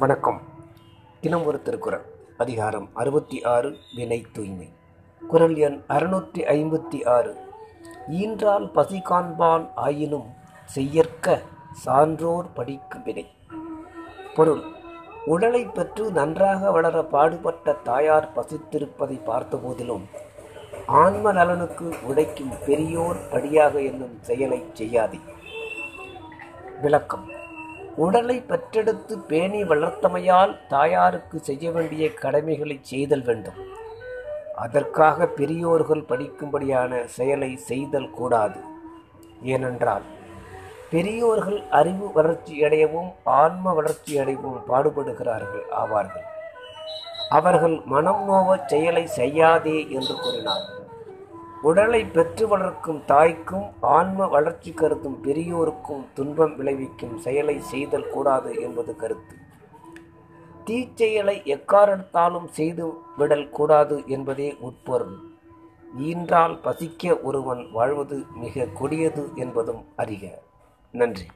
வணக்கம். தினம் ஒரு திருக்குறள். அதிகாரம் அறுபத்தி ஆறு வினை தூய்மை. குரல் எண் அறுநூற்றி ஐம்பத்தி ஆறு ஈன்றால் பசி காண்பான் ஆயினும் செய்யற்க சான்றோர் படிக்கும் வினை. பொருள் உடலை பெற்று நன்றாக வளர பாடுபட்ட தாயார் பசித்திருப்பதை பார்த்தபோதிலும் ஆன்ம நலனுக்கு உழைக்கும் பெரியோர் படியாக என்னும் செயலை செய்யாதே. விளக்கம் உடலை பெற்றெடுத்து பேணி வளர்த்தமையால் தாயாருக்கு செய்ய வேண்டிய கடமைகளை செய்தல் வேண்டும். அதற்காக பெரியோர்கள் படிக்கும்படியான செயலை செய்தல் கூடாது. ஏனென்றால் பெரியோர்கள் அறிவு வளர்ச்சி அடையவும் ஆன்ம வளர்ச்சியடையவும் பாடுபடுகிறார்கள் ஆவார்கள். அவர்கள் மனம் நோவச் செயலை செய்யாதே என்று கூறினார். உடலை பெற்று வளர்க்கும் தாய்க்கும் ஆன்ம வளர்ச்சி கருதும் பெரியோருக்கும் துன்பம் விளைவிக்கும் செயலை செய்தல் கூடாது என்பது கருத்து. தீச்செயலை எக்காரணத்தாலும் செய்து விடல் கூடாது என்பதே உட்பொருள். ஈன்றால் பசிக்க ஒருவன் வாழ்வது மிக கொடியது என்பதும் அறிக. நன்றி.